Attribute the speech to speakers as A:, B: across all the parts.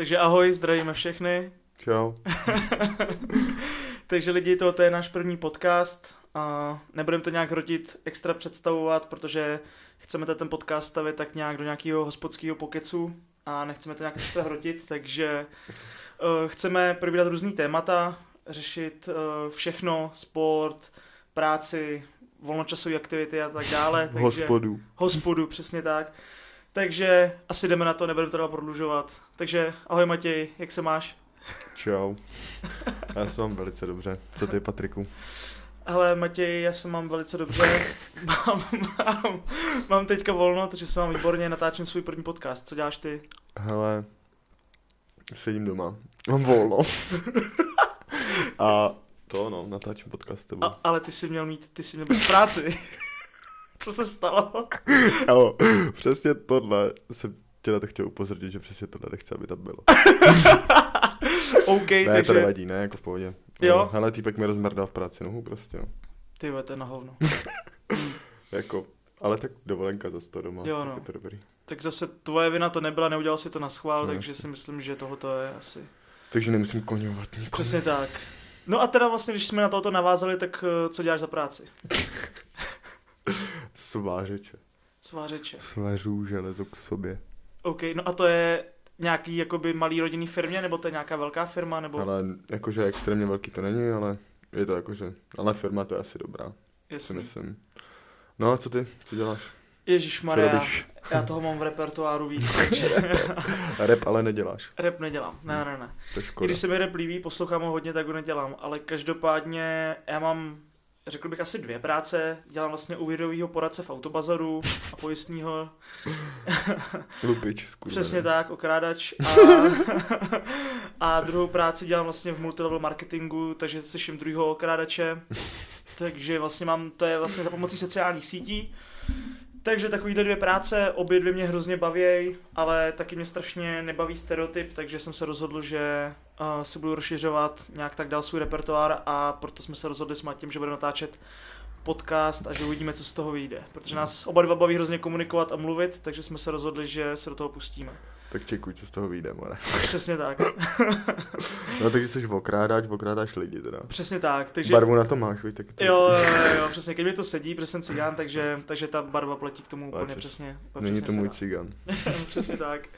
A: Takže ahoj, zdravíme všechny.
B: Čau.
A: Takže lidi, tohle je náš první podcast. A nebudeme to nějak hrotit, extra představovat, protože chceme ten podcast stavit tak nějak do nějakého hospodského pokecu a nechceme to nějak extra hrotit, takže uh, chceme probírat různý témata, řešit uh, všechno, sport, práci, volnočasové aktivity a tak dále. Takže,
B: Hospodu.
A: Hospodu, přesně tak. Takže asi jdeme na to, nebudeme to dál prodlužovat. Takže ahoj Matěj, jak se máš?
B: Čau. Já se mám velice dobře. Co ty, Patriku?
A: Hele Matěj, já se mám velice dobře. mám, mám, mám teďka volno, takže se mám výborně, natáčím svůj první podcast. Co děláš ty?
B: Hele, sedím doma. Mám volno. A to no, natáčím podcast s tebou.
A: A, ale ty jsi měl mít, ty jsi měl být v práci. Co se stalo?
B: Jo, přesně tohle jsem tě na to chtěl upozornit, že přesně tohle nechci, aby tam bylo.
A: OK,
B: ne,
A: takže...
B: to nevadí, ne, jako v pohodě.
A: Jo?
B: No, Hele, týpek mi rozmrdal v práci nohu prostě, no.
A: Ty to je na hovno.
B: Jako, ale tak dovolenka zase to doma,
A: Jo,
B: tak
A: no.
B: je to dobrý.
A: Tak zase tvoje vina to nebyla, neudělal si to na schvál,
B: No,
A: takže
B: jasně.
A: si myslím, že tohoto je asi...
B: Takže nemusím koňovat nikomu.
A: Přesně tak. No a teda vlastně, když jsme na tohoto navázali, tak eh, co děláš za práci?
B: Svářeče.
A: Svářeče.
B: Svařu železo k sobě.
A: OK, no a to je nějaký jakoby malý rodinný firmě, nebo to je nějaká velká firma, nebo...
B: Ale jakože extrémně velký to není, ale je to jakože, ale firma to je asi dobrá, si
A: Jasný.
B: myslím. No a co ty, co děláš?
A: Ježíš Maria, já toho mám v repertoáru víc, takže
B: Rap ale neděláš,
A: rap nedělám, ne, ne, ne.
B: to škoda.
A: když se mi rap líbí, poslouchám ho hodně, tak ho nedělám, ale každopádně já mám, řekl bych asi dvě práce, dělám vlastně úvěrovýho poradce v autobazaru a pojistního,
B: Lupič, skurvený.
A: přesně tak, okrádač. A, a druhou práci dělám vlastně v multilevel marketingu, takže slyším druhého okrádače, takže vlastně mám, to je vlastně za pomocí sociálních sítí, takže takovýhle dvě práce, obě dvě mě hrozně baví, ale taky mě strašně nebaví stereotyp, takže jsem se rozhodl, že uh, si budu rozšiřovat nějak tak dál svůj repertoár a proto jsme se rozhodli s Matějem, že budeme natáčet podcast a že uvidíme, co z toho vyjde. Protože nás oba dva baví hrozně komunikovat a mluvit, takže jsme se rozhodli, že se do toho pustíme.
B: Tak čekuj, co z toho vyjde, more.
A: Přesně tak.
B: No takže jsi okrádáč, okrádáš lidi teda.
A: Přesně tak. Takže...
B: Barvu na to máš, víš, tak to...
A: Jo, jo, jo, přesně, když mi to sedí, protože jsem cigán, takže, takže ta barva platí k tomu
B: Ale
A: úplně
B: přes-
A: přesně. úplně
B: Není to
A: přesně
B: můj cigan.
A: Přesně tak.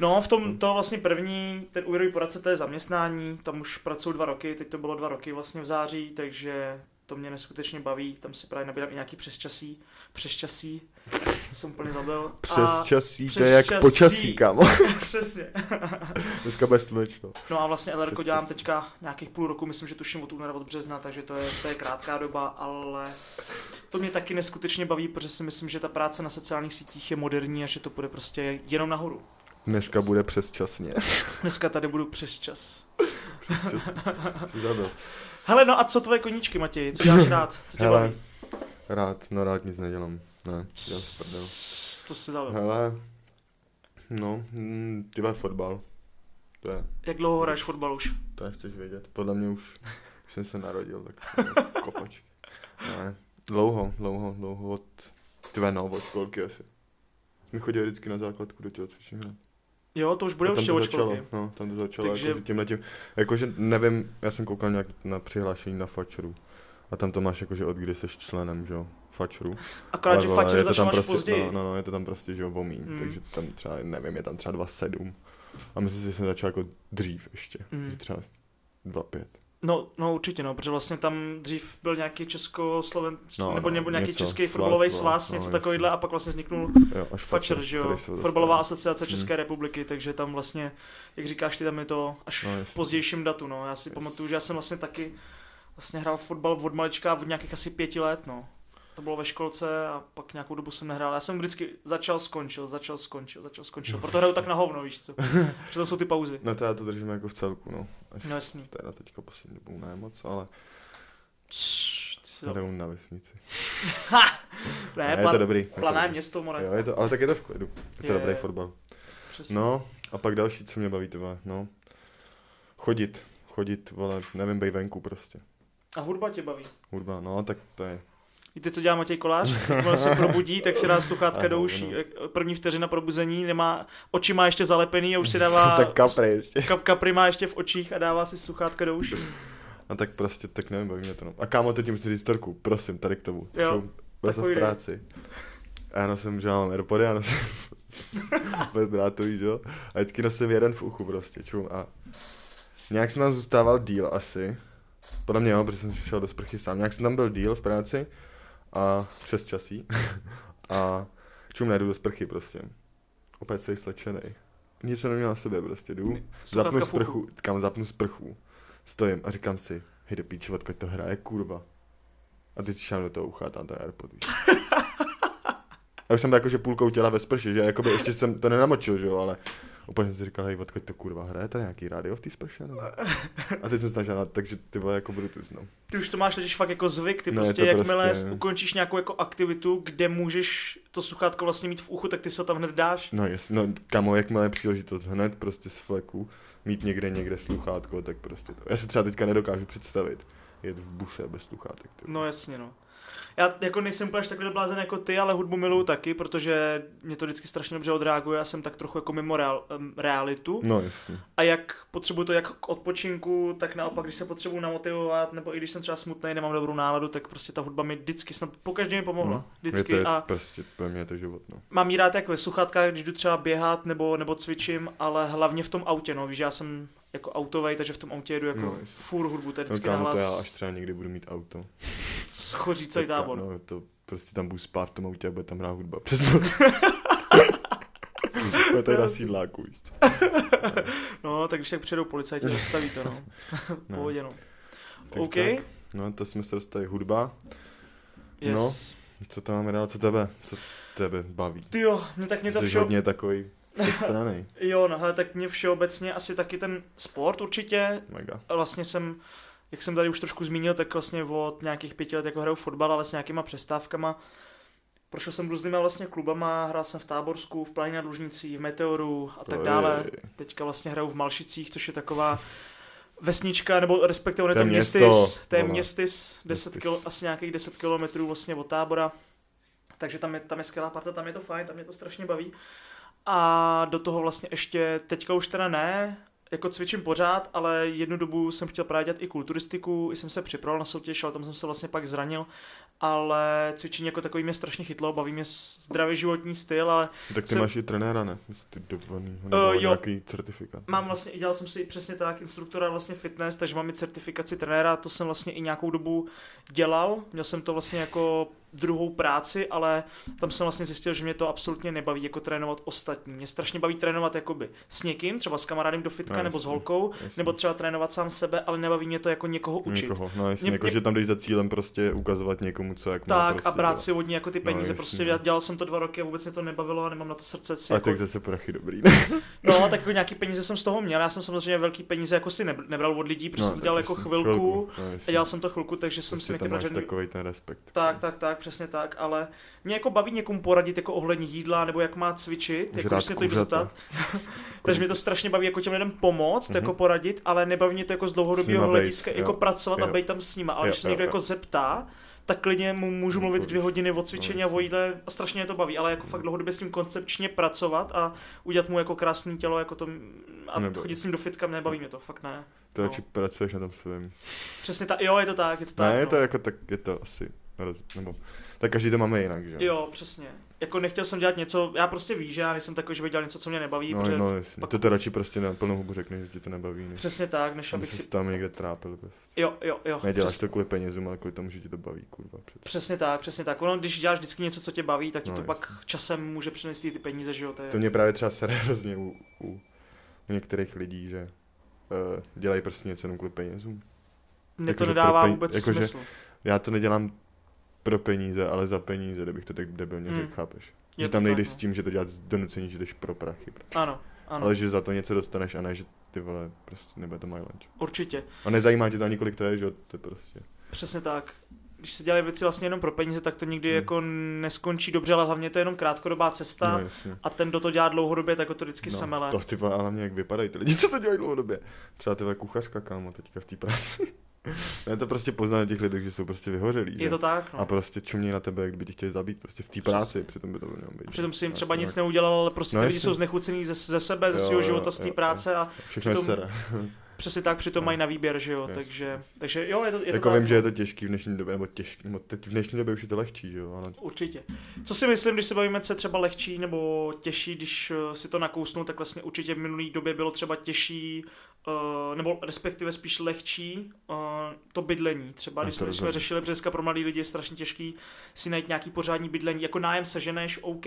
A: No, v tom to vlastně první, ten úvěrový poradce, to je zaměstnání, tam už pracuji dva roky, teď to bylo dva roky vlastně v září, takže to mě neskutečně baví, tam si právě nabírám i nějaký přesčasí, přesčasí, to jsem úplně zabil.
B: Přes
A: A-
B: časí, to je jak
A: časí.
B: počasí, kámo.
A: Přesně.
B: Dneska bez slunečno.
A: No a vlastně LRko
B: Přes
A: dělám
B: časí.
A: teďka nějakých půl roku, myslím, že tuším od února, od března, takže to je, to je krátká doba, ale to mě taky neskutečně baví, protože si myslím, že ta práce na sociálních sítích je moderní a že to bude prostě jenom nahoru.
B: Dneska bude přesčasně.
A: Dneska tady budu přes čas.
B: Jsi zabil.
A: Hele, no a co tvoje koníčky, Matěj? Co děláš rád? Co tě
B: Hele,
A: baví?
B: rád, no rád nic nedělám. Ne, dělám si prdel.
A: To si zabil.
B: Hele, no, hm, ty fotbal. To je,
A: Jak dlouho hraješ fotbal už?
B: to je chceš vědět. Podle mě už, už jsem se narodil, tak kopač. Ne, dlouho, dlouho, dlouho od, vole, no, od školky asi. My chodili vždycky na základku do tělocvičny hrát.
A: Jo, to už bude určitě od školky.
B: no, tam to začalo,
A: Takže-
B: Takže... jako tímhle tím, jakože nevím, já jsem koukal nějak na přihlášení na Fačru. A tam to máš jakože od kdy jsi členem, že jo, Fačru.
A: Akorát, že
B: vole,
A: fačer až
B: prostě,
A: později.
B: No, no, no, je to tam prostě, že jo, vomín,
A: Mm.
B: takže tam třeba, nevím, je tam třeba 2,7. A myslím si, že jsem začal jako dřív ještě,
A: Mm.
B: že třeba 2,5.
A: No, no určitě no, protože vlastně tam dřív byl nějaký československý,
B: No,
A: nebo,
B: no,
A: nebo nějaký
B: něco,
A: český fotbalový svaz,
B: no,
A: něco takovýhle a pak vlastně vzniknul
B: Jo, až
A: Fatscher, že jo, fotbalová asociace
B: Mm.
A: České republiky, takže tam vlastně, jak říkáš ty, tam je to až
B: No,
A: v pozdějším datu, no, já si
B: Yes.
A: pamatuju, že já jsem vlastně taky vlastně hrál fotbal od malička od nějakých asi pěti let, no. To bylo ve školce a pak nějakou dobu jsem nehrál. Já jsem vždycky začal, skončil, začal, skončil, začal, skončil. Proto hraju tak na hovno, víš co. Že to jsou ty pauzy.
B: No to já to držím jako v celku, no. Až
A: No jasný.
B: teda teďka poslední dobou ne moc, ale hraju na vesnici.
A: Ne,
B: je to
A: plan,
B: dobrý. je to
A: plané
B: dobrý.
A: město, more.
B: Jo, je to, ale tak je to v klidu. Je to
A: Je,
B: dobrý
A: je.
B: fotbal.
A: Přesně.
B: No, a pak další, co mě baví, tebe, no. Chodit, chodit, vole, nevím, bej venku prostě.
A: A hudba tě baví.
B: Hudba, no, tak to je
A: Víte, co dělá Matěj Kolář? Jakmile se probudí, tak si dá sluchátka
B: Ano,
A: do uší.
B: ano.
A: První vteřina probuzení, nemá, oči má ještě zalepený a už si dává...
B: tak kapry ještě.
A: Kap, kapry má ještě v očích a dává si sluchátka do uší.
B: A tak prostě, tak nevím, baví mě to. No. A kámo, teď musím říct storku, prosím, tady k tomu.
A: Jo,
B: jsem v práci. A já nosím, mám Airpody, já nosím bezdrátový, že jo? A vždycky nosím jeden v uchu prostě, čum. A nějak jsem tam zůstával díl asi. Podle mě jo, protože jsem šel do sprchy sám. Nějak jsem tam byl díl v práci a přes časí. a čum, nejdu do sprchy prostě. Opět jsem slečený. Nic jsem neměl na sobě prostě, jdu. Zapnu sprchu, kam zapnu sprchu, stojím a říkám si, hej do píči, odkud to hraje, kurva. A teď si šám do toho ucha, tam ten Airpod, víš. A už jsem tak jakože půlkou těla ve sprše, že jakoby ještě jsem to nenamočil, že jo, ale úplně jsem si říkal, hej, odkud to kurva hraje, tady nějaký rádio v té sprše, nebo? A teď jsem snažil, takže ty vole jako Bluetooth, no.
A: Ty už to máš totiž fakt jako zvyk, ty
B: No,
A: prostě
B: to
A: jakmile
B: prostě-
A: ukončíš nějakou jako aktivitu, kde můžeš to sluchátko vlastně mít v uchu, tak ty se ho tam hned dáš.
B: No jasně, no kamo, jakmile je příležitost hned prostě z fleku mít někde někde sluchátko, tak prostě to. Já si třeba teďka nedokážu představit jet v buse bez sluchátek. Ty.
A: No jasně, no. Já jako nejsem úplně až takový blázen jako ty, ale hudbu miluju taky, protože mě to vždycky strašně dobře odreaguje, já jsem tak trochu jako mimo real, em, realitu.
B: No jasně.
A: A jak potřebuju to jak k odpočinku, tak naopak, když se potřebuju namotivovat, nebo i když jsem třeba smutný, nemám dobrou náladu, tak prostě ta hudba mi vždycky, snad po každém mi pomohla.
B: No,
A: Vždycky.
B: je to
A: A
B: prostě, pro mě je to život, no.
A: mám jí rád jak ve sluchátkách, když jdu třeba běhat nebo, nebo cvičím, ale hlavně v tom autě, no. Víš, já jsem jako autovej, takže v tom autě jedu jako
B: No,
A: no, furt hudbu, to je
B: No
A: vždycky
B: kámo, to já až třeba někdy budu mít auto.
A: schoří celý
B: Tak
A: tábor.
B: No, to prostě tam budu spát v tom autě a bude tam hrát hudba přes noc. Bude tady na sídláku, víš.
A: No, tak když tak přijedou policajti, zastaví to, no.
B: No.
A: Pohodě, no.
B: Takže
A: OK,
B: tak. No, to jsme se dostali hudba.
A: yes.
B: no. Co tam máme dál, co tebe, co tebe baví?
A: Ty jo, mě tak mě to
B: Jsi
A: vše...
B: hodně takový strany.
A: Jo, no hele, tak mě všeobecně asi taky ten sport určitě.
B: Mega.
A: A vlastně jsem, jak jsem tady už trošku zmínil, tak vlastně od nějakých pěti let jako hraju fotbal, ale s nějakýma přestávkama. Prošel jsem různýma vlastně klubama, hrál jsem v Táborsku, v Planě nad Lužnicí, v Meteoru a tak dále. Teďka vlastně hraju v Malšicích, což je taková vesnička, nebo respektive
B: To město,
A: městis, to je městis, 10
B: Městis.
A: kilo, asi nějakých 10 kilometrů vlastně od tábora. Takže tam je, tam je skvělá parta, tam je to fajn, tam mě to strašně baví. A do toho vlastně ještě, teďka už teda ne, jako cvičím pořád, ale jednu dobu jsem chtěl právě dělat i kulturistiku, i jsem se připravil na soutěž, ale tam jsem se vlastně pak zranil, ale cvičení jako takový mě strašně chytlo, baví mě zdravý životní styl, ale
B: Tak ty
A: Jsem-
B: máš i trenéra, ne? Jsi ty dobovaný,
A: Eh,
B: nebo
A: jo.
B: nějaký certifikát.
A: Mám vlastně, dělal jsem si přesně tak, instruktora vlastně fitness, takže mám i certifikaci trenéra, to jsem vlastně i nějakou dobu dělal, měl jsem to vlastně jako druhou práci, ale tam jsem vlastně zjistil, že mě to absolutně nebaví jako trénovat ostatní. Mě strašně baví trénovat jakoby s někým, třeba s kamarádem do fitka
B: No,
A: nebo s
B: jasně,
A: holkou,
B: Jasně.
A: nebo třeba trénovat sám sebe, ale nebaví mě to jako někoho učit.
B: Někoho, no jasně,
A: Mě-
B: jako,
A: mě-
B: že tam jdeš za cílem prostě ukazovat někomu, co jak má
A: Tak
B: prostě
A: a brát
B: dělat.
A: si od ní jako ty
B: No,
A: peníze, prostě
B: no.
A: já dělal jsem to dva roky a vůbec mě to nebavilo a nemám na to srdce si
B: A
A: jako
B: tak zase prachy dobrý.
A: No, tak jako nějaký peníze jsem z toho měl. Já jsem samozřejmě velký peníze jako si nebr- nebral od lidí, protože
B: no,
A: jsem to dělal jako
B: jasně,
A: chvilku.
B: No,
A: A dělal jsem to chvilku, takže jsem si
B: prostě
A: nechtěl
B: tam
A: brát
B: máš
A: žádný...
B: takový ten respekt.
A: Tak, tak, tak, přesně tak, ale mě jako baví někomu poradit jako ohledně jídla, nebo jak má cvičit, jako se to jdu
B: kuřata.
A: zeptat. takže mě to strašně baví jako těm lidem pomoct,
B: Mhm.
A: jako poradit, ale nebaví mě to jako z dlouhodobého hlediska jako pracovat a být tam s nima, ale když se někdo jako zeptá, tak klidně mu můžu mluvit dvě hodiny o cvičení a o jídle a strašně mě to baví, ale jako fakt dlouhodobě s ním koncepčně pracovat a udělat mu jako krásný tělo jako to a
B: Nebaví.
A: chodit s ním do fitka, nebaví mě to, fakt ne.
B: To
A: no.
B: pracuješ na tom svém.
A: Přesně tak, jo, je to tak, je to tak.
B: Ne, je
A: no.
B: to jako tak, je to asi, nebo, tak každý to máme jinak, že?
A: Jo, přesně. Jako nechtěl jsem dělat něco, já prostě víš, že já nejsem takový, že bych dělal něco, co mě nebaví,
B: No,
A: protože
B: no, jasně.
A: pak-
B: To to radši prostě na plnou hubu řekneš, že ti to nebaví, než
A: přesně tak, než
B: aby
A: abych si...
B: tam někde trápil. Prostě.
A: Jo, jo, jo.
B: Neděláš
A: přes...
B: to kvůli penězům, ale kvůli tomu, že ti to baví, kurva. Přece.
A: Přesně tak, přesně tak. Ono, když děláš vždycky něco, co tě baví, tak ti
B: No,
A: to
B: jasně.
A: pak časem může přinést ty peníze, že jo. To je...
B: To mě právě třeba sere hrozně u, u, u některých lidí, že uh, dělají prostě něco jenom kvůli penězům.
A: Mně
B: jakože
A: to nedává
B: peň-
A: vůbec
B: jakože-
A: smysl.
B: Já to nedělám pro peníze, ale za peníze, kdybych to tak debilně
A: Hmm.
B: řekl, chápeš?
A: Je
B: že tam nejdeš
A: no.
B: s tím, že to dělat donucení, že jdeš pro prachy. Prostě.
A: Ano, ano,
B: Ale že za to něco dostaneš a ne, že ty vole, prostě nebude to mileage.
A: určitě.
B: A nezajímá tě to ani kolik to je, že to je prostě.
A: Přesně tak. Když se dělají věci vlastně jenom pro peníze, tak to nikdy
B: Hmm.
A: jako neskončí dobře, ale hlavně to je jenom krátkodobá cesta.
B: No, jasně.
A: A ten, kdo to dělá dlouhodobě, tak ho to vždycky
B: No,
A: semele.
B: to ty vole, ale hlavně jak vypadají ty lidi, co to dělají dlouhodobě. Třeba ty vole kuchařka, kámo, teďka v té práci. Ne, to prostě pozná na těch lidech, že jsou prostě vyhořelí.
A: Je to tak, no.
B: A prostě čumí na tebe, jak by tě chtěli zabít prostě v té práci, přitom by to mělo být.
A: Přitom si jim
B: Tak,
A: třeba
B: tak.
A: nic neudělal, ale prostě
B: No
A: ty lidi jsou znechucený ze, ze sebe, ze svého života, z té práce a
B: Všechno je
A: přitom-
B: sere.
A: přesně tak přitom
B: No.
A: mají na výběr, že jo,
B: Jasně.
A: takže, takže jo, je to, je to
B: Jako
A: tak.
B: vím, že je to těžký v dnešní době, nebo těžký, nebo teď v dnešní době už je to lehčí, že jo, ale
A: Určitě. Co si myslím, když se bavíme, co je třeba lehčí nebo těžší, když eh, si to nakousnu, tak vlastně určitě v minulý době bylo třeba těžší, eh, nebo respektive spíš lehčí eh, to bydlení. Třeba když jsme, když jsme řešili, protože dneska pro mladý lidi je strašně těžký si najít nějaký pořádní bydlení. Jako nájem seženeš, OK,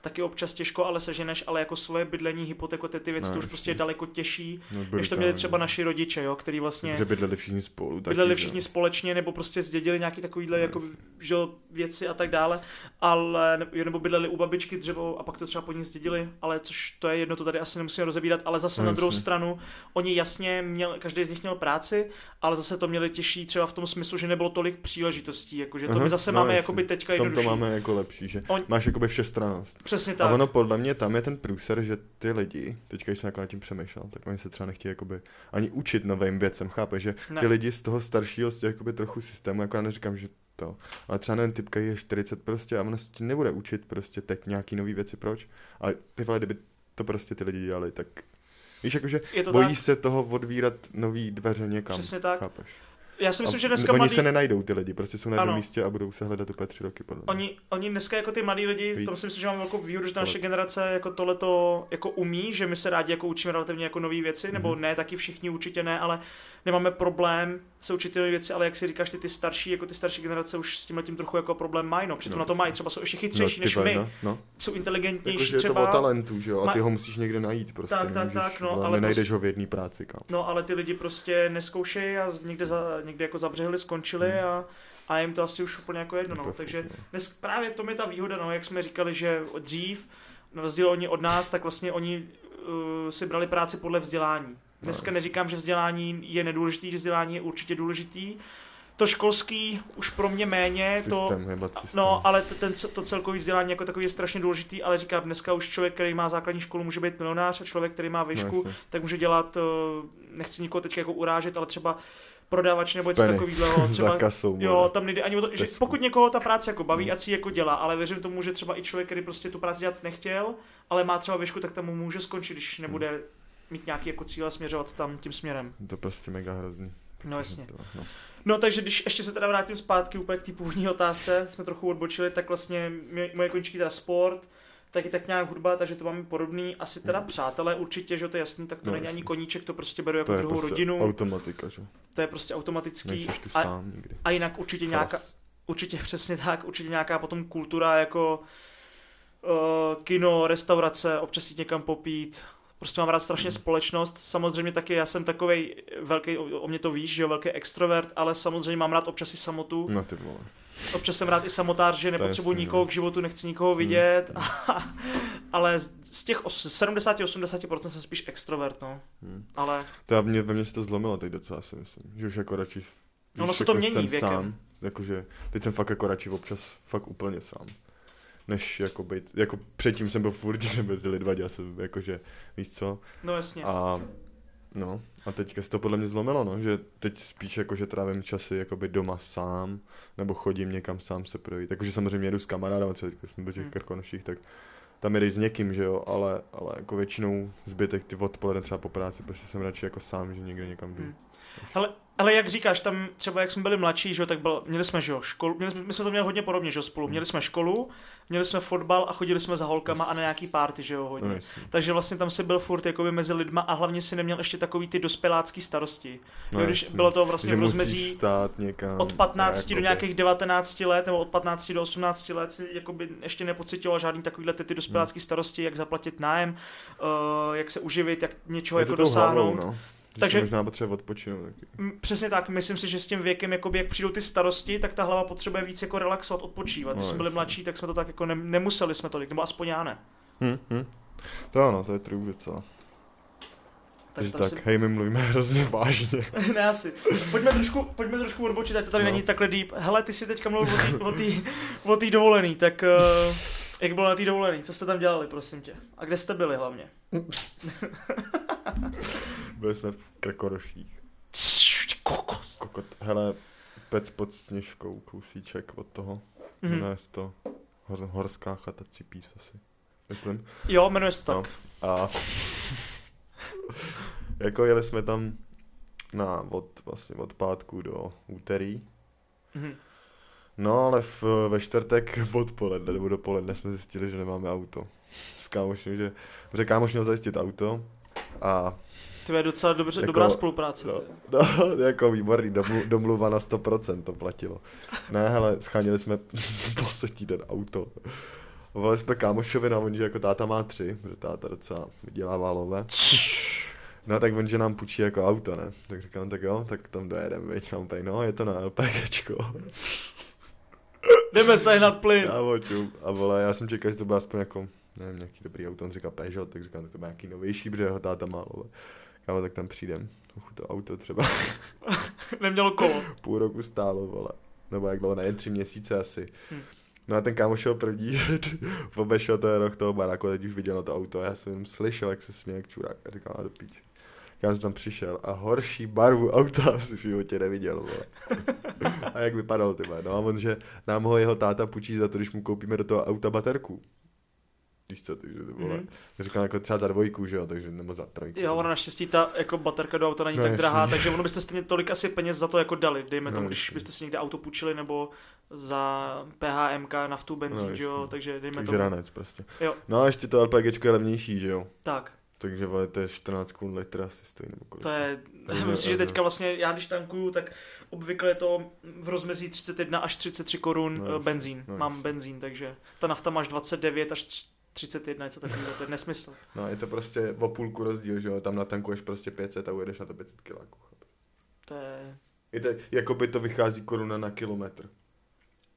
A: taky občas těžko, ale seženeš, ale jako svoje bydlení, hypotéku, ty, ty věci,
B: No,
A: to už
B: jasně.
A: prostě je daleko těžší,
B: no,
A: než to měli třeba naši rodiče, jo, který vlastně
B: Že bydleli všichni spolu. taky,
A: bydleli všichni společně, nebo prostě zdědili nějaký takovýhle
B: No,
A: jako, že, věci a tak dále, ale ne- nebo bydleli u babičky dřevo a pak to třeba po ní zdědili, ale což to je jedno, to tady asi nemusíme rozebírat, ale zase
B: No,
A: na druhou stranu, oni jasně měl, každý z nich měl práci, ale zase to měli těžší třeba v tom smyslu, že nebylo tolik příležitostí, jakože to
B: Aha,
A: my zase
B: no,
A: máme
B: jasně.
A: jakoby teďka
B: V tom to máme jako lepší, že
A: On-
B: máš jakoby všestranost.
A: Přesně
B: A
A: tak.
B: ono podle mě tam je ten průser, že ty lidi, teďka jsem jako nad tím přemýšlel, tak oni se třeba nechtějí jakoby ani učit novým věcem, chápe, že
A: Ne.
B: ty lidi z toho staršího, z těch jakoby trochu systému, jako já neříkám, že to, ale třeba ten typka je 40 prostě a ono se ti nebude učit prostě teď nějaký nový věci, proč? Ale ty vole, kdyby to prostě ty lidi dělali, tak víš, jakože bojí
A: tak.
B: se toho odvírat nový dveře někam.
A: Přesně tak.
B: Chápeš?
A: Já si myslím,
B: A
A: že dneska
B: oni
A: mladí,
B: se nenajdou ty lidi, prostě jsou na jednom místě a budou se hledat úplně tři roky podle mě.
A: Oni, oni dneska jako ty mladí lidi,
B: Víc.
A: to si myslím, že máme velkou výhodu, že ta naše generace jako tohleto jako umí, že my se rádi jako učíme relativně jako nové věci, nebo
B: Mhm.
A: ne, taky všichni určitě ne, ale nemáme problém se učit ty věci, ale jak si říkáš, ty, ty starší, jako ty starší generace už s tím tím trochu jako problém mají, no, přitom
B: No,
A: na to mají, třeba jsou ještě
B: no,
A: chytřejší
B: ty
A: než my,
B: no, no.
A: jsou inteligentnější
B: Jakože je to
A: třeba.
B: o talentu, že jo, a ty ho musíš někde najít prostě.
A: Tak, tak, tak, no, ale
B: Nenajdeš ho v jedné práci, kam.
A: No, ale ty lidi prostě neskoušejí a někde, za, někde jako zabřehli, skončili
B: Hmm.
A: a, a jim to asi už úplně jako jedno, no. Takže dnes právě to je ta výhoda, no, jak jsme říkali, že dřív, na rozdíl oni od nás, tak vlastně oni uh, si brali práci podle vzdělání. Dneska neříkám, že vzdělání je nedůležitý, že vzdělání je určitě důležitý. To školský už pro mě méně, to,
B: Systém, hebat systém.
A: No, ale ten, to celkový vzdělání jako takový je strašně důležitý, ale říkám, dneska už člověk, který má základní školu, může být milionář a člověk, který má výšku,
B: No,
A: tak může dělat, eh, nechci nikoho teď jako urážet, ale třeba prodavač nebo něco takového, třeba
B: kasou,
A: Jo, tam nejde ani o to, že pokud někoho ta práce jako baví,
B: Hmm.
A: ať si jako dělá, ale věřím tomu, že třeba i člověk, který prostě tu práci dělat nechtěl, ale má třeba výšku, tak tam mu může skončit, když nebude mít nějaký jako cíle směřovat tam tím směrem.
B: To prostě mega hrozný.
A: No jasně.
B: To, no.
A: No takže když ještě se teda vrátím zpátky úplně k té původní otázce, jsme trochu odbočili, tak vlastně mě- moje končíky teda sport, taky tak nějak hudba, takže to máme podobný. Asi teda
B: Yes.
A: přátelé určitě, že to je jasný, tak to
B: No,
A: není
B: jasný.
A: ani koníček, to prostě beru jako
B: To
A: druhou
B: prostě
A: rodinu,
B: automatika, že?
A: to je prostě automatický.
B: Nejseš tu
A: A,
B: sám nikdy.
A: a jinak určitě nějaká,
B: Falas.
A: určitě přesně tak, určitě nějaká potom kultura jako uh, kino, restaurace, občas jít někam popít, Prostě mám rád strašně
B: Mm.
A: společnost. Samozřejmě taky já jsem takový velký, o, mě to víš, že jo, velký extrovert, ale samozřejmě mám rád občas i samotu.
B: No ty vole.
A: Občas jsem rád i samotář, že nepotřebuji
B: jasný,
A: nikoho
B: no.
A: k životu, nechci nikoho vidět. ale z, těch os- 70-80% jsem spíš extrovert, no.
B: Hm.
A: Ale
B: To já mě, ve mně se to zlomilo teď docela, si myslím. Že už jako radši...
A: No, ono
B: víš,
A: se to
B: jako
A: mění
B: jsem
A: věkem.
B: sám, jakože teď jsem fakt jako radši občas fakt úplně sám. Než jako být, jako předtím jsem byl furt mezi lidma, dělal jsem jakože, víš co,
A: no jasně.
B: a no, a teďka se to podle mě zlomilo, no, že teď spíš jako, že trávím časy jakoby doma sám, nebo chodím někam sám se projít, jakože samozřejmě jedu s kamarádem, třeba teďka jsme byli v těch
A: Hmm.
B: Krkonoších, tak tam jedeš s někým, že jo, ale, ale jako většinou zbytek ty odpoledne třeba po práci, prostě jsem radši jako sám, že někde někam jdu.
A: Hmm. Ale jak říkáš, tam třeba jak jsme byli mladší, že jo, tak byl, měli jsme, že jo, školu, měli my jsme to měli hodně podobně, že jo, spolu. Měli jsme školu, měli jsme fotbal a chodili jsme za holkama a na nějaký party, že jo, hodně.
B: No.
A: Takže vlastně tam si byl furt jakoby mezi lidma a hlavně si neměl ještě takový ty dospělácký starosti.
B: No,
A: jo, když bylo to vlastně
B: že
A: v rozmezí
B: stát někam.
A: od 15
B: jako
A: do nějakých 19 let nebo od 15 do 18 let si jakoby ještě nepocitoval žádný takovýhle ty, ty dospělácký starosti, jak zaplatit nájem, uh, jak se uživit, jak něčeho
B: je
A: jako
B: tou hlavou,
A: dosáhnout.
B: no. Že
A: Takže-
B: Takže... možná potřeba odpočinout taky.
A: Přesně tak, myslím si, že s tím věkem, jakoby, jak přijdou ty starosti, tak ta hlava potřebuje víc jako relaxovat, odpočívat. Když
B: No,
A: jsme byli mladší, tak jsme to tak jako ne, nemuseli jsme tolik, nebo aspoň já ne.
B: Hm, hm. To ano, to je true docela. Takže
A: tam
B: tak,
A: si-
B: hej, my mluvíme hrozně vážně.
A: ne asi. Pojďme trošku, pojďme trošku odbočit, ať to tady
B: No.
A: není takhle deep. Hele, ty jsi teďka mluvil o té- o té dovolený, tak uh, jak bylo na té dovolený? Co jste tam dělali, prosím tě? A kde jste byli hlavně?
B: Byli jsme v Krkoroších.
A: Kokos.
B: kokot. Hele, pec pod sněžkou, kousíček od toho. Mm. je to hor, horská chata Cipís asi. Myslím.
A: Jo, jmenuje se to
B: No.
A: tak.
B: A jako jeli jsme tam na, od, vlastně od pátku do úterý.
A: Mhm.
B: No ale v, ve čtvrtek odpoledne nebo dopoledne jsme zjistili, že nemáme auto. S kámošem, že, že kámoš měl zajistit auto a
A: To je docela dobře,
B: Jako-
A: dobrá spolupráce.
B: no, no, jako výborný, domlu, domluva na 100% to platilo. Ne, hele, scháněli jsme poslední den auto. Volali jsme kámošovi na on, že jako táta má tři, protože táta docela vydělává lové. No tak on, že nám půjčí jako auto, ne? Tak říkám, tak jo, tak tam dojedeme, veď. A on tady, no, je to na LPGčko.
A: Jdeme sehnat plyn.
B: Já oču. A vole, já jsem čekal, že to bude aspoň jako, nevím, nějaký dobrý auto, on říká Peugeot, tak říkám, tak to bude nějaký novější, protože jeho táta má lové. Kámo, tak tam přijdem. Uch, to auto třeba
A: Nemělo kolo.
B: půl roku stálo, vole. Nebo jak bylo, ne, tři měsíce asi.
A: Hm.
B: No a ten kámoš šel první, obešel ten roh toho baráku, teď už viděl to auto a já jsem jim slyšel, jak se směje jak čurák a říkal, do píči. Já jsem tam přišel a horší barvu auta jsem v životě neviděl, vole. A jak vypadal ty. No a on, že nám ho jeho táta půjčí za to, když mu koupíme do toho auta baterku. Víš co, takže to.
A: Mhm.
B: Mm-hmm. Říkal jako třeba za dvojku, že jo, takže nebo za trojku.
A: Jo, ono naštěstí ta jako baterka do auta není
B: No,
A: tak
B: jasně.
A: drahá, takže ono byste stejně tolik asi peněz za to jako dali, dejme
B: No,
A: tomu, když
B: jasně.
A: byste si někde auto půjčili nebo za PHMK, naftu, benzín,
B: No,
A: že jo, takže dejme
B: takže
A: tomu.
B: ranec prostě.
A: Jo.
B: No a ještě to LPGčko je levnější, že jo.
A: Tak,
B: Takže vole, to je 14 kun litr asi stojí nebo kolik.
A: to je,
B: Takže-
A: myslím, že teďka vlastně, já když tankuju, tak obvykle je to v rozmezí 31 až 33 korun
B: No, jasně,
A: benzín,
B: no,
A: mám
B: jasně.
A: benzín, takže ta nafta máš 29 až 31, něco takového, to je nesmysl.
B: No je to prostě o půlku rozdíl, že jo, tam natankuješ prostě 500 a ujedeš na to 500 kiláků.
A: To je...
B: Je to, jako by to vychází koruna na kilometr,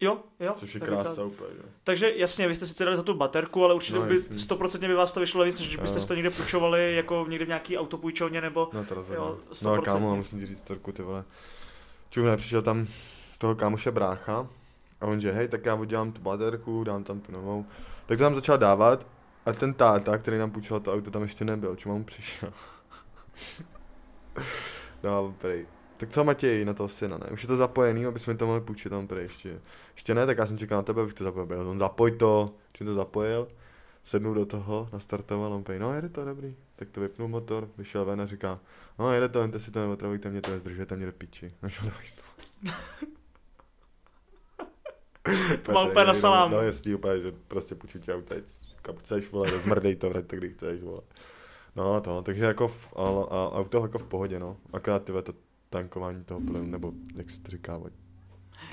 A: Jo, jo.
B: což je krása úplně, že jo.
A: Takže jasně, vy jste si dali za tu baterku, ale určitě
B: No,
A: by. 100% by vás to vyšlo víc, než byste to někde půjčovali, jako někde v nějaký autopůjčovně, nebo
B: No to rozhodně.
A: Jo,
B: No a
A: 100%.
B: kámo, musím ti říct torku, ty vole. Čuhle, přišel tam toho kámoše brácha a on že hej, tak já udělám tu baterku, dám tam tu novou. Tak to tam začal dávat a ten táta, který nám půjčil to auto, tam ještě nebyl, čím on přišel. no prej. Tak co Matěj na toho syna, ne? Už je to zapojený, aby jsme to mohli půjčit tam prej ještě. Ještě ne, tak já jsem čekal na tebe, abych to zapojil. On zapoj to, čím to zapojil, sednul do toho, nastartoval, on prej, no jede to, dobrý. Tak to vypnul motor, vyšel ven a říká, no jede to, jen si to neotravujte, mě to nezdržujete mě do piči. Hajzlu.
A: To má úplně na salámu.
B: No jasný, úplně, že prostě půjčit tě auta, kam chceš, vole, rozmrdej to, vrať to, kdy chceš, vole. No to, takže jako v, a, a, auto jako v pohodě, no. Akorát tyhle to tankování toho plynu, nebo jak se to říká, vole.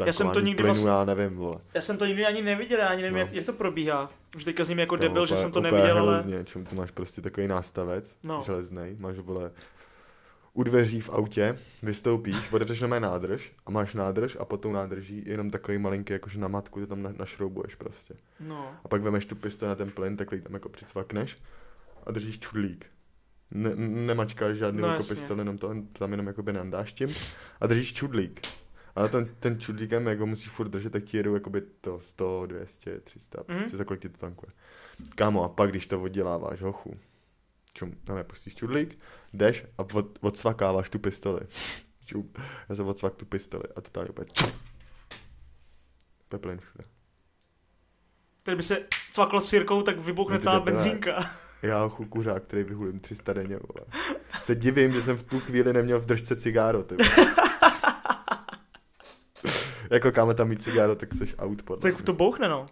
A: Já jsem to nikdy
B: plynu,
A: vlastně-
B: já nevím, vole.
A: já jsem to nikdy ani neviděl, ani nevím,
B: No.
A: jak, jak, to probíhá. Už teďka s ním jako
B: Kámo,
A: debil, že
B: úplně-
A: jsem to neviděl, ale...
B: hrozně, čím tu máš prostě takový nástavec,
A: No.
B: no. železný, máš vole u dveří v autě, vystoupíš, otevřeš na nádrž a máš nádrž a pod tou nádrží jenom takový malinký, jakože na matku, to tam na, našroubuješ prostě.
A: No.
B: A pak vemeš tu pistoli na ten plyn, takhle ji tam jako přicvakneš a držíš čudlík. Ne, nemačkáš žádný
A: No
B: pistol, jenom to tam jenom jako nandáš tím a držíš čudlík. Ale ten, ten čudlíkem, jak ho musí furt držet, tak ti jedou jakoby to 100, 200, 300,
A: Mhm.
B: prostě za kolik ti to tankuje. Kámo, a pak když to odděláváš, hochu, čum, tam pustíš čudlík, jdeš a od, odsvakáváš tu pistoli. Čum, já jsem odsvak tu pistoli a to tady úplně Peplin všude.
A: Tady by se cvaklo s Jirkou, tak vybuchne celá benzínka.
B: Já hochu kuřák, který vyhulím 300 denně, vole. Se divím, že jsem v tu chvíli neměl v držce cigáro, ty jako káme tam mít cigáro, tak seš out podle
A: Tak to bouchne, no.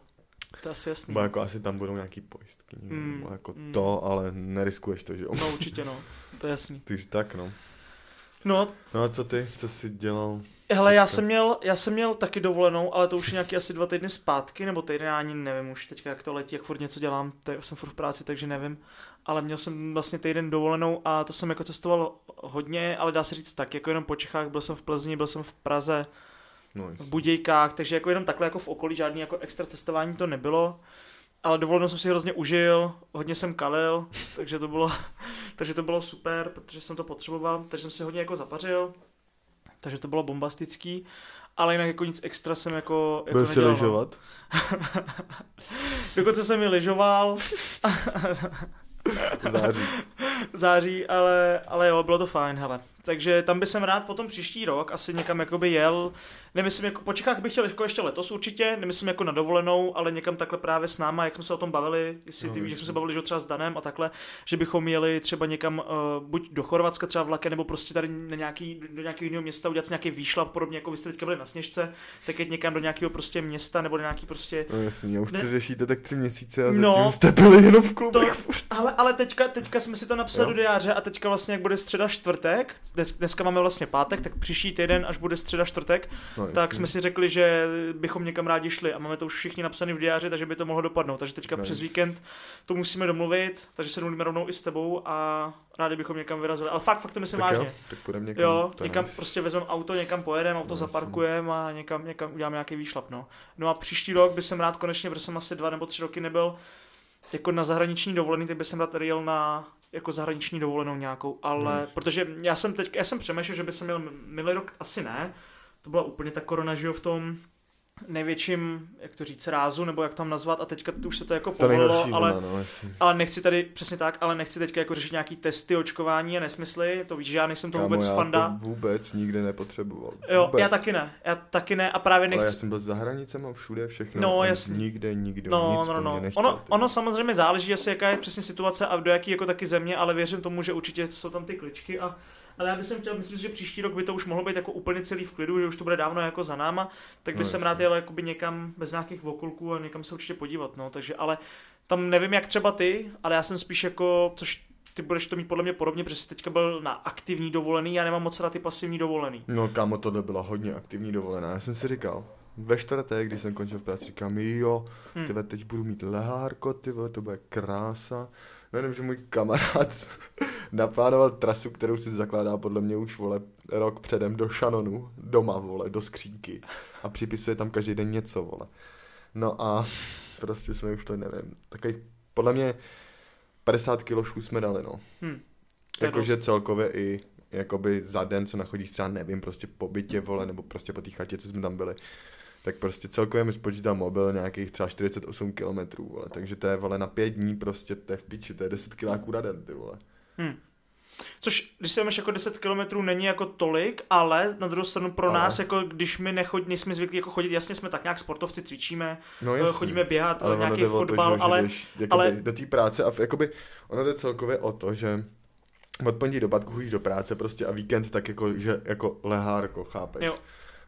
A: To asi jasný.
B: Bo jako asi tam budou nějaký pojistky,
A: Mm,
B: jako
A: mm.
B: to, ale neriskuješ to, že jo.
A: No určitě, no. To je jasný.
B: Takže tak, no.
A: No,
B: No a co ty, co jsi dělal?
A: hele, já jsem, měl, já jsem měl taky dovolenou, ale to už je nějaký asi dva týdny zpátky, nebo týden, já ani nevím už teďka, jak to letí, jak furt něco dělám, tak jsem furt v práci, takže nevím. Ale měl jsem vlastně týden dovolenou a to jsem jako cestoval hodně, ale dá se říct tak, jako jenom po Čechách, byl jsem v Plzni, byl jsem v Praze,
B: No,
A: v Budějkách, takže jako jenom takhle jako v okolí žádný jako extra cestování to nebylo. Ale dovolenou jsem si hrozně užil, hodně jsem kalil, takže to bylo, takže to bylo super, protože jsem to potřeboval, takže jsem si hodně jako zapařil, takže to bylo bombastický, ale jinak jako nic extra jsem jako, jako
B: Byl jsi
A: nedělal, no.
B: lyžovat?
A: Dokonce jsem mi lyžoval
B: V září.
A: září, ale, ale jo, bylo to fajn, hele. Takže tam by jsem rád potom příští rok asi někam jakoby jel. Nemyslím, jako po Čechách bych chtěl jako ještě letos určitě, nemyslím jako na dovolenou, ale někam takhle právě s náma, jak jsme se o tom bavili, jestli
B: No,
A: ty víš, jak jsme se bavili, že třeba s Danem a takhle, že bychom jeli třeba někam uh, buď do Chorvatska třeba vlakem, nebo prostě tady na nějaký, do nějakého jiného města udělat nějaký výšlap, podobně jako vy jste teďka byli na Sněžce, tak jít někam do nějakého prostě města nebo do nějaký prostě
B: No jasně, už
A: Ne-
B: to řešíte tak tři měsíce a zatím
A: No,
B: jste byli jenom v
A: to,
B: klubech.
A: ale, ale teďka, teďka jsme si to napsali
B: Jo.
A: do diáře a teďka vlastně jak bude středa čtvrtek, dneska máme vlastně pátek, tak příští týden, až bude středa čtvrtek,
B: No,
A: tak jsme si řekli, že bychom někam rádi šli a máme to už všichni napsané v diáři, takže by to mohlo dopadnout. Takže teďka
B: Nice.
A: přes víkend to musíme domluvit, takže se domluvíme rovnou i s tebou a rádi bychom někam vyrazili. Ale fakt, fakt to myslím
B: tak
A: vážně.
B: jo, tak půjdeme někam.
A: Jo, někam
B: nice.
A: prostě vezmeme auto, někam pojedeme, auto
B: No,
A: zaparkujeme a někam, někam uděláme nějaký výšlap, no. No a příští rok by jsem rád konečně, protože jsem asi dva nebo tři roky nebyl jako na zahraniční dovolený, tak bych jsem rád tady jel na jako zahraniční dovolenou nějakou, ale
B: Nice.
A: protože já jsem teď, já jsem přemýšlel, že by jsem měl minulý rok, asi ne, to byla úplně ta korona, že jo, v tom největším, jak to říct, rázu, nebo jak tam nazvat, a teďka už se to jako povolilo, ale,
B: no,
A: ale nechci tady, přesně tak, ale nechci teďka jako řešit nějaký testy, očkování a nesmysly, to víš, že já nejsem to
B: Kámo,
A: vůbec
B: já
A: fanda.
B: to vůbec nikde nepotřeboval.
A: Jo,
B: vůbec.
A: já taky ne, já taky ne a právě
B: Ale já
A: nechci.
B: jsem byl za hranicema všude, všechno.
A: No,
B: a
A: jasně.
B: Nikde, nikdo,
A: No,
B: nic
A: no, no.
B: mně nechtěl,
A: Ono,
B: ty
A: ono samozřejmě záleží asi, jaká je přesně situace a do jaký jako taky země, ale věřím tomu, že určitě jsou tam ty kličky a ale já bych chtěl, myslím, že příští rok by to už mohlo být jako úplně celý v klidu, že už to bude dávno jako za náma, tak by
B: No,
A: jsem rád jel jakoby někam bez nějakých okulků a někam se určitě podívat, no, takže ale tam nevím jak třeba ty, ale já jsem spíš jako, což ty budeš to mít podle mě podobně, protože jsi teďka byl na aktivní dovolený, já nemám moc rád ty pasivní dovolený.
B: No kámo, tohle byla hodně aktivní dovolená. Já jsem si říkal, ve čtvrtek, když jsem končil v práci, říkám, jo,
A: Hm.
B: ty vole, teď budu mít lehárko, ty vole, to bude krása. No jenom, že můj kamarád naplánoval trasu, kterou si zakládá podle mě už, vole, rok předem do Shannonu, doma, vole, do skřínky. A připisuje tam každý den něco, vole. No a prostě jsme už to nevím. Takových, podle mě 50 kilošů jsme dali, no.
A: Hm. Je
B: Jakože celkově i jakoby za den, co nachodíš třeba, nevím, prostě po bytě, vole, nebo prostě po té chatě, co jsme tam byli, tak prostě celkově mi spočítal mobil nějakých třeba 48 kilometrů, vole, takže to je, vole, na pět dní prostě, to je v piči, to je 10 kiláků na den, ty vole.
A: Hm. Což, když se máš jako 10 kilometrů, není jako tolik, ale na druhou stranu pro
B: Ale.
A: nás, jako když my nechodí, nejsme zvyklí jako chodit, jasně jsme tak nějak sportovci, cvičíme,
B: No
A: jasný. chodíme běhat,
B: ale
A: nějaký
B: o to,
A: fotbal,
B: že,
A: ale
B: že jdeš, jakoby,
A: ale-
B: do té práce a v, jakoby, ono jde celkově o to, že od pondělí do pátku chodíš do práce prostě a víkend tak jako, že jako lehárko, chápeš?
A: Jo.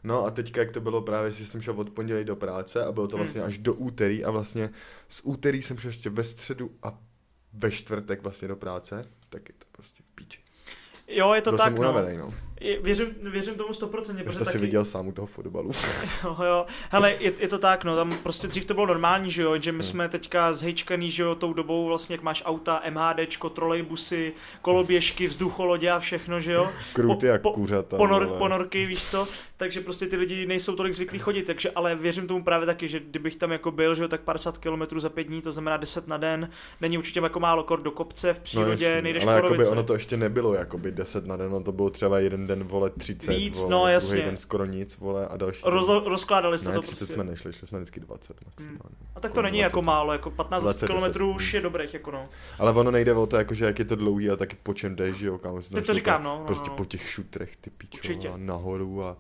B: No a teďka, jak to bylo právě, že jsem šel od pondělí do práce a bylo to
A: Hmm.
B: vlastně až do úterý a vlastně z úterý jsem šel ještě ve středu a ve čtvrtek vlastně do práce, tak je to prostě v píči.
A: jo, je to
B: Byl
A: tak,
B: jsem
A: no.
B: unavený, no.
A: Je- Věřím, věřím tomu 100%,
B: Já
A: protože
B: to si
A: taky,
B: viděl sám u toho fotbalu.
A: jo, jo. Hele, je, je, to tak, no, tam prostě dřív to bylo normální, že jo, že my
B: Hmm.
A: jsme teďka zhejčkaný, že jo, tou dobou vlastně, jak máš auta, MHDčko, trolejbusy, koloběžky, vzducholodě a všechno, že jo.
B: Kruty
A: Po-
B: jak
A: po-
B: kuřata.
A: ponor,
B: vole.
A: ponorky, víš co, takže prostě ty lidi nejsou tolik zvyklí chodit, takže ale věřím tomu právě taky, že kdybych tam jako byl, že jo, tak 50 km za pět dní, to znamená 10 na den, není určitě jako málo kor do kopce, v přírodě,
B: jasně,
A: nejdeš
B: ale
A: po
B: ono to ještě nebylo jakoby 10 na den, ono to bylo třeba jeden den, vole, 30,
A: Víc,
B: vole,
A: no,
B: druhý
A: jasně.
B: den skoro nic, vole, a další
A: Roz,
B: den.
A: rozkládali jste
B: Ne,
A: to
B: 30
A: prostě.
B: jsme nešli, šli jsme vždycky 20 maximálně.
A: A tak to není jako
B: 20.
A: málo, jako 15
B: 20,
A: km
B: 10.
A: už je dobrých, jako no.
B: Ale ono nejde o to, jakože jak je to dlouhý a taky po čem jdeš, že jo, kámo. tam
A: Teď to říkám, no, no,
B: Prostě
A: no.
B: po těch šutrech, ty pičo,
A: Určitě.
B: a nahoru a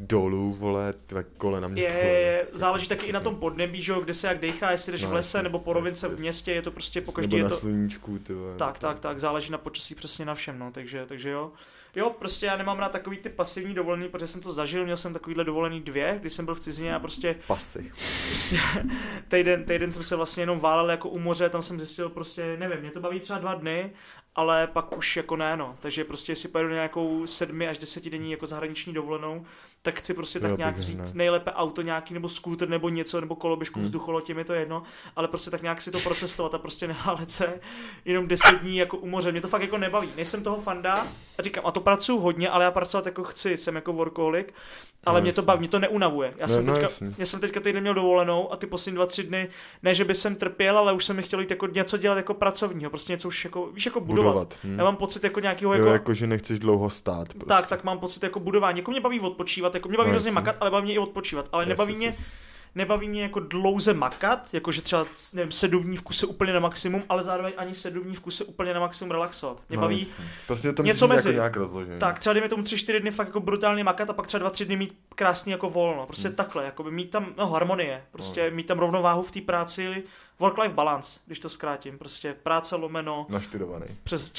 B: dolů, vole, tvé kole na mě.
A: Je, záleží taky i na tom podnebí, že jo, kde se jak dejchá, jestli jdeš
B: No,
A: v lese nebo po rovince v městě, je to prostě po každý
B: Nebo
A: je
B: na
A: to...
B: sluníčku, ty vole.
A: Tak, tak, tak, záleží na počasí přesně na všem, no, takže, takže jo. Jo, prostě já nemám rád takový ty pasivní dovolený, protože jsem to zažil, měl jsem takovýhle dovolený dvě, když jsem byl v cizině a prostě,
B: Pasy.
A: prostě týden, týden jsem se vlastně jenom válel jako u moře, tam jsem zjistil prostě, nevím, mě to baví třeba dva dny, ale pak už jako ne, no. Takže prostě si pojedu na nějakou sedmi až desetidenní jako zahraniční dovolenou, tak chci prostě tak
B: Jo,
A: nějak vzít
B: ne.
A: nejlépe auto nějaký nebo skútr nebo něco, nebo koloběžku
B: Hmm.
A: vzducholotě, mi to je jedno, ale prostě tak nějak si to procestovat a prostě nehálet se jenom deset dní jako u moře. Mě to fakt jako nebaví. Nejsem toho fanda a říkám, a to pracuju hodně, ale já pracovat jako chci, jsem jako workoholik, ale
B: No,
A: mě to baví, mě to neunavuje. Já
B: No,
A: jsem
B: no,
A: teďka,
B: jasně.
A: já jsem teďka týden měl dovolenou a ty poslední dva, tři dny, ne, že by jsem trpěl, ale už jsem mi chtěl jít jako něco dělat jako pracovního, prostě něco už jako, víš, jako budovat.
B: Budovat. hm.
A: Já mám pocit jako nějakého
B: Jo,
A: jako,
B: jako, že nechceš dlouho stát. Prostě.
A: tak, tak mám pocit jako budování. Jako mě baví odpočívat, jako mě baví
B: No,
A: hrozně makat, ale baví mě i odpočívat. Ale nebaví mě. Nebaví mě jako dlouze makat, jakože třeba nevím, sedm dní v kuse úplně na maximum, ale zároveň ani sedm dní v kuse úplně na maximum relaxovat. Mě
B: No,
A: baví.
B: Prostě to
A: něco mezi.
B: jako nějak rozložený.
A: tak třeba dejme tomu tři, čtyři dny fakt jako brutálně makat a pak třeba dva, tři dny mít krásný jako volno. Prostě
B: Hmm.
A: takhle, jako by mít tam no, harmonie, prostě mít tam rovnováhu v té práci, work-life balance, když to zkrátím. Prostě práce lomeno,
B: Naštudovaný.
A: přes...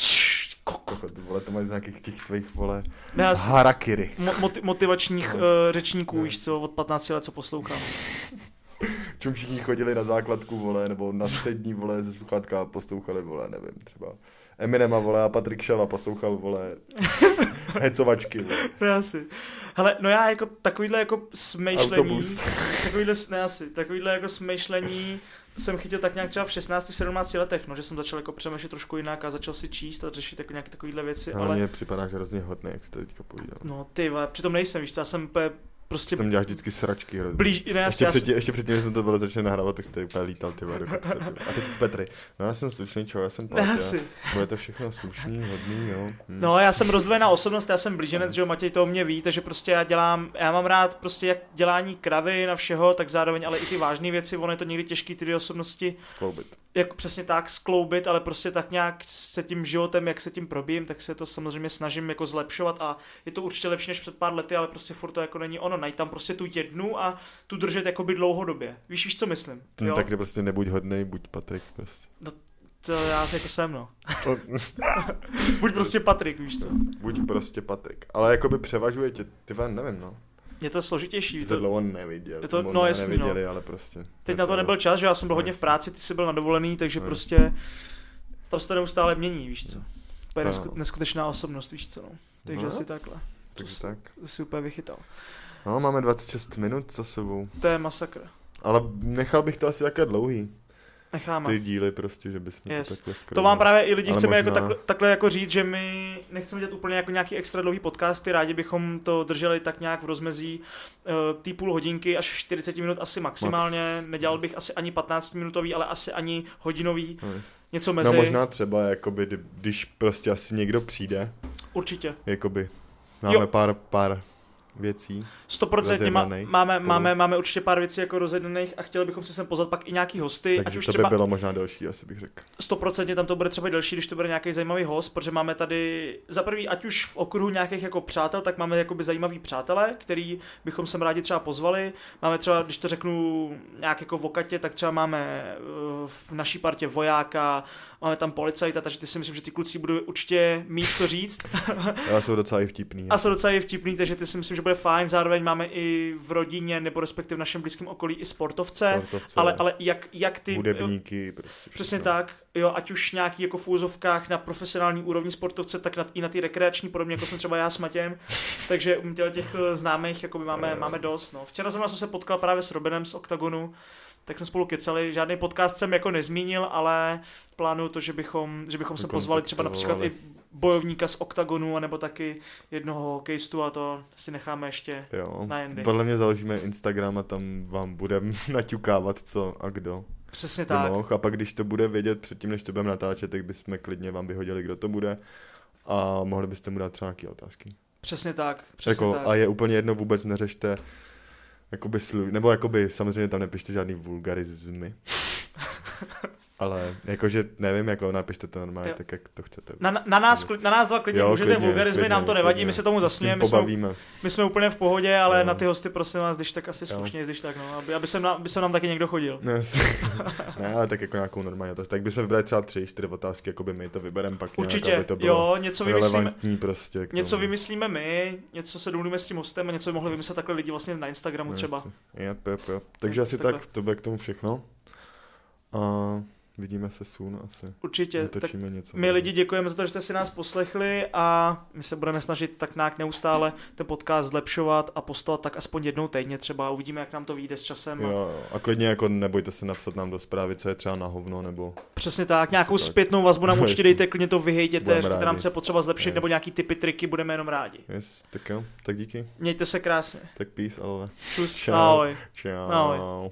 A: Koko.
B: Koko, ty vole, to máš z nějakých těch tvých, vole,
A: Ne,
B: harakiri.
A: mo- moti- motivačních
B: No.
A: uh, řečníků,
B: No.
A: víš co, od 15 let, co poslouchám.
B: Čím všichni chodili na základku, vole, nebo na střední, vole, ze sluchátka a poslouchali, vole, nevím, třeba Eminema, vole, a Patrik Šela poslouchal, vole, hecovačky, vole,
A: Ne, asi. Hele, no já jako takovýhle jako smýšlení,
B: autobus.
A: takovýhle, ne asi, takovýhle jako smýšlení jsem chytil tak nějak třeba v 16-17 letech, no, že jsem začal jako přemýšlet trošku jinak a začal si číst a řešit jako nějaké takovýhle věci,
B: Ale
A: ale,
B: mně připadáš hrozně hodný, jak jsi to teďka povídal.
A: no ty vole, přitom nejsem, víš já jsem úplně prostě
B: Tam děláš vždycky sračky hrozně.
A: blíž, ne,
B: Ještě
A: já,
B: předtím, ještě předtím, jsme to bylo začali nahrávat, tak jste úplně lítal, ty vole. A teď Petry. No já jsem slušný člověk, já jsem
A: asi.
B: Bude to všechno slušný, hodný, jo. Hm.
A: No, já jsem rozdvojená osobnost, já jsem blíženec, že jo, Matěj to o mě ví, takže prostě já dělám, já mám rád prostě jak dělání kravy na všeho, tak zároveň ale i ty vážné věci, ono je to někdy těžký ty osobnosti,
B: Skloubit.
A: Jako přesně tak skloubit, ale prostě tak nějak se tím životem, jak se tím probím, tak se to samozřejmě snažím jako zlepšovat a je to určitě lepší než před pár lety, ale prostě furt to jako není ono, najít tam prostě tu jednu a tu držet jakoby dlouhodobě. Víš, víš, co myslím?
B: Hm,
A: Jo?
B: tak prostě nebuď hodný, buď Patrik prostě.
A: To já jako jsem, no. Buď prostě Patrik, víš co.
B: buď prostě Patrik. Ale jakoby převažuje tě, ty nevím, no.
A: Je to složitější. To,
B: to dlouho neviděl.
A: je to- no jasný, no.
B: neviděli, ale prostě.
A: teď na to nebyl čas, že já jsem byl
B: No,
A: hodně v práci, ty jsi byl na dovolený, takže
B: No,
A: prostě tam se to neustále mění, víš co. To je
B: To-
A: nesku- neskutečná osobnost, víš co, no. Takže
B: No.
A: asi takhle.
B: Takže tak.
A: To si úplně vychytal.
B: No, máme 26 minut za sebou.
A: To je masakr.
B: Ale nechal bych to asi také dlouhý.
A: Necháme.
B: Ty díly prostě, že bychom
A: Yes.
B: to takhle skoro...
A: To vám právě i lidi
B: Ale
A: chceme jako
B: možná-
A: takhle, takhle jako říct, že my nechceme dělat úplně jako nějaký extra dlouhý podcasty, rádi bychom to drželi tak nějak v rozmezí uh, té půl hodinky až 40 minut asi maximálně, nedělal bych asi ani 15 minutový, ale asi ani hodinový,
B: No,
A: něco mezi,
B: no možná třeba, jakoby, kdy- když prostě asi někdo přijde,
A: určitě.
B: jakoby, máme
A: Jo.
B: pár, pár věcí.
A: 100% má, máme,
B: spolu.
A: máme, máme určitě pár věcí jako rozjednaných a chtěli bychom si sem pozvat pak i nějaký hosty, ať
B: Takže
A: už
B: to by
A: třeba
B: bylo možná delší, asi bych řekl.
A: 100% tam to bude třeba delší, když to bude nějaký zajímavý host, protože máme tady za prvý, ať už v okruhu nějakých jako přátel, tak máme jakoby zajímavý přátelé, který bychom sem rádi třeba pozvali. Máme třeba, když to řeknu nějak jako v okatě, tak třeba máme eh, v naší partě vojáka, máme tam policajta, takže ty si myslím, že ty kluci budou určitě mít co říct.
B: Ale jsou docela i vtipný.
A: A jsou docela i vtipný, takže ty si myslím, že bude fajn. Zároveň máme i v rodině, nebo respektive v našem blízkém okolí i sportovce.
B: Sportovce,
A: Ale, ale jak, jak ty...
B: hudebníky, prostě
A: Přesně tak, jo, ať už nějaký jako v úzovkách na profesionální úrovni sportovce, tak na, i na ty rekreační, podobně jako jsem třeba já s Matějem, takže u těch eh, známých jakoby máme, máme dost, no. Včera zrovna jsem se potkal právě s Robinem z Octagonu, tak jsme spolu kecali, žádný podcast jsem jako nezmínil, ale plánuju to, že bychom, že bychom se pozvali třeba například i bojovníka z Octagonu, anebo taky jednoho hokejistu a to si necháme ještě
B: Jo.
A: na jindy.
B: Podle mě založíme Instagram a tam vám budeme naťukávat co a kdo
A: Přesně tak.
B: mohl. A pak když to bude vědět předtím, než to budeme natáčet, tak bychom klidně vám vyhodili, kdo to bude. A mohli byste mu dát třeba nějaké otázky.
A: Přesně tak. Přesně
B: Jako,
A: tak.
B: a je úplně jedno, vůbec neřešte jakoby slu, nebo jakoby samozřejmě tam nepište žádný vulgarizmy. Ale jakože nevím, jako napište to normálně
A: Jo.
B: tak, jak to chcete.
A: Na, na, nás, kli- na nás dva klidně
B: Jo,
A: můžete
B: klidně,
A: vulgarizmy,
B: klidně,
A: nám to nevadí,
B: klidně.
A: my se tomu zasmějeme, my jsme, my jsme úplně v pohodě, ale
B: Jo.
A: na ty hosty prosím vás, když tak asi
B: Jo.
A: slušně, když tak, no, aby, aby, sem nám, aby sem nám taky někdo chodil.
B: Ne, ne, ale tak jako nějakou normální otázku. Tak bychom vybrali třeba tři, čtyři otázky, jako by my to vybereme pak nějak,
A: Určitě,
B: aby to bylo
A: jo, něco vymyslíme,
B: prostě.
A: něco vymyslíme my, něco se domluvíme s tím hostem a něco by mohli vymyslet takhle lidi vlastně na Instagramu
B: No,
A: třeba.
B: Jep, jep, jep. Takže
A: Tak
B: asi tak, to bude k tomu všechno. A vidíme se soon asi.
A: Určitě, tak
B: Natočíme něco.
A: my lidi děkujeme za to, že jste si nás poslechli a my se budeme snažit tak nějak neustále ten podcast zlepšovat a postovat tak aspoň jednou týdně třeba. Uvidíme, jak nám to vyjde s časem.
B: Jo,
A: A
B: jo. A klidně jako nebojte se napsat nám do zprávy, co je třeba na hovno, nebo
A: přesně tak, nějakou
B: tak.
A: zpětnou vazbu nám určitě dejte, klidně to vyhejtěte,
B: Budeme
A: řekněte nám, co je potřeba zlepšit,
B: Yes.
A: nebo nějaký typy, triky, budeme jenom rádi.
B: yes, tak jo, tak díky.
A: Mějte se krásně.
B: Tak peace, ale
A: Čus,
B: Čau.
A: ahoj.
B: čau.
A: Ahoj.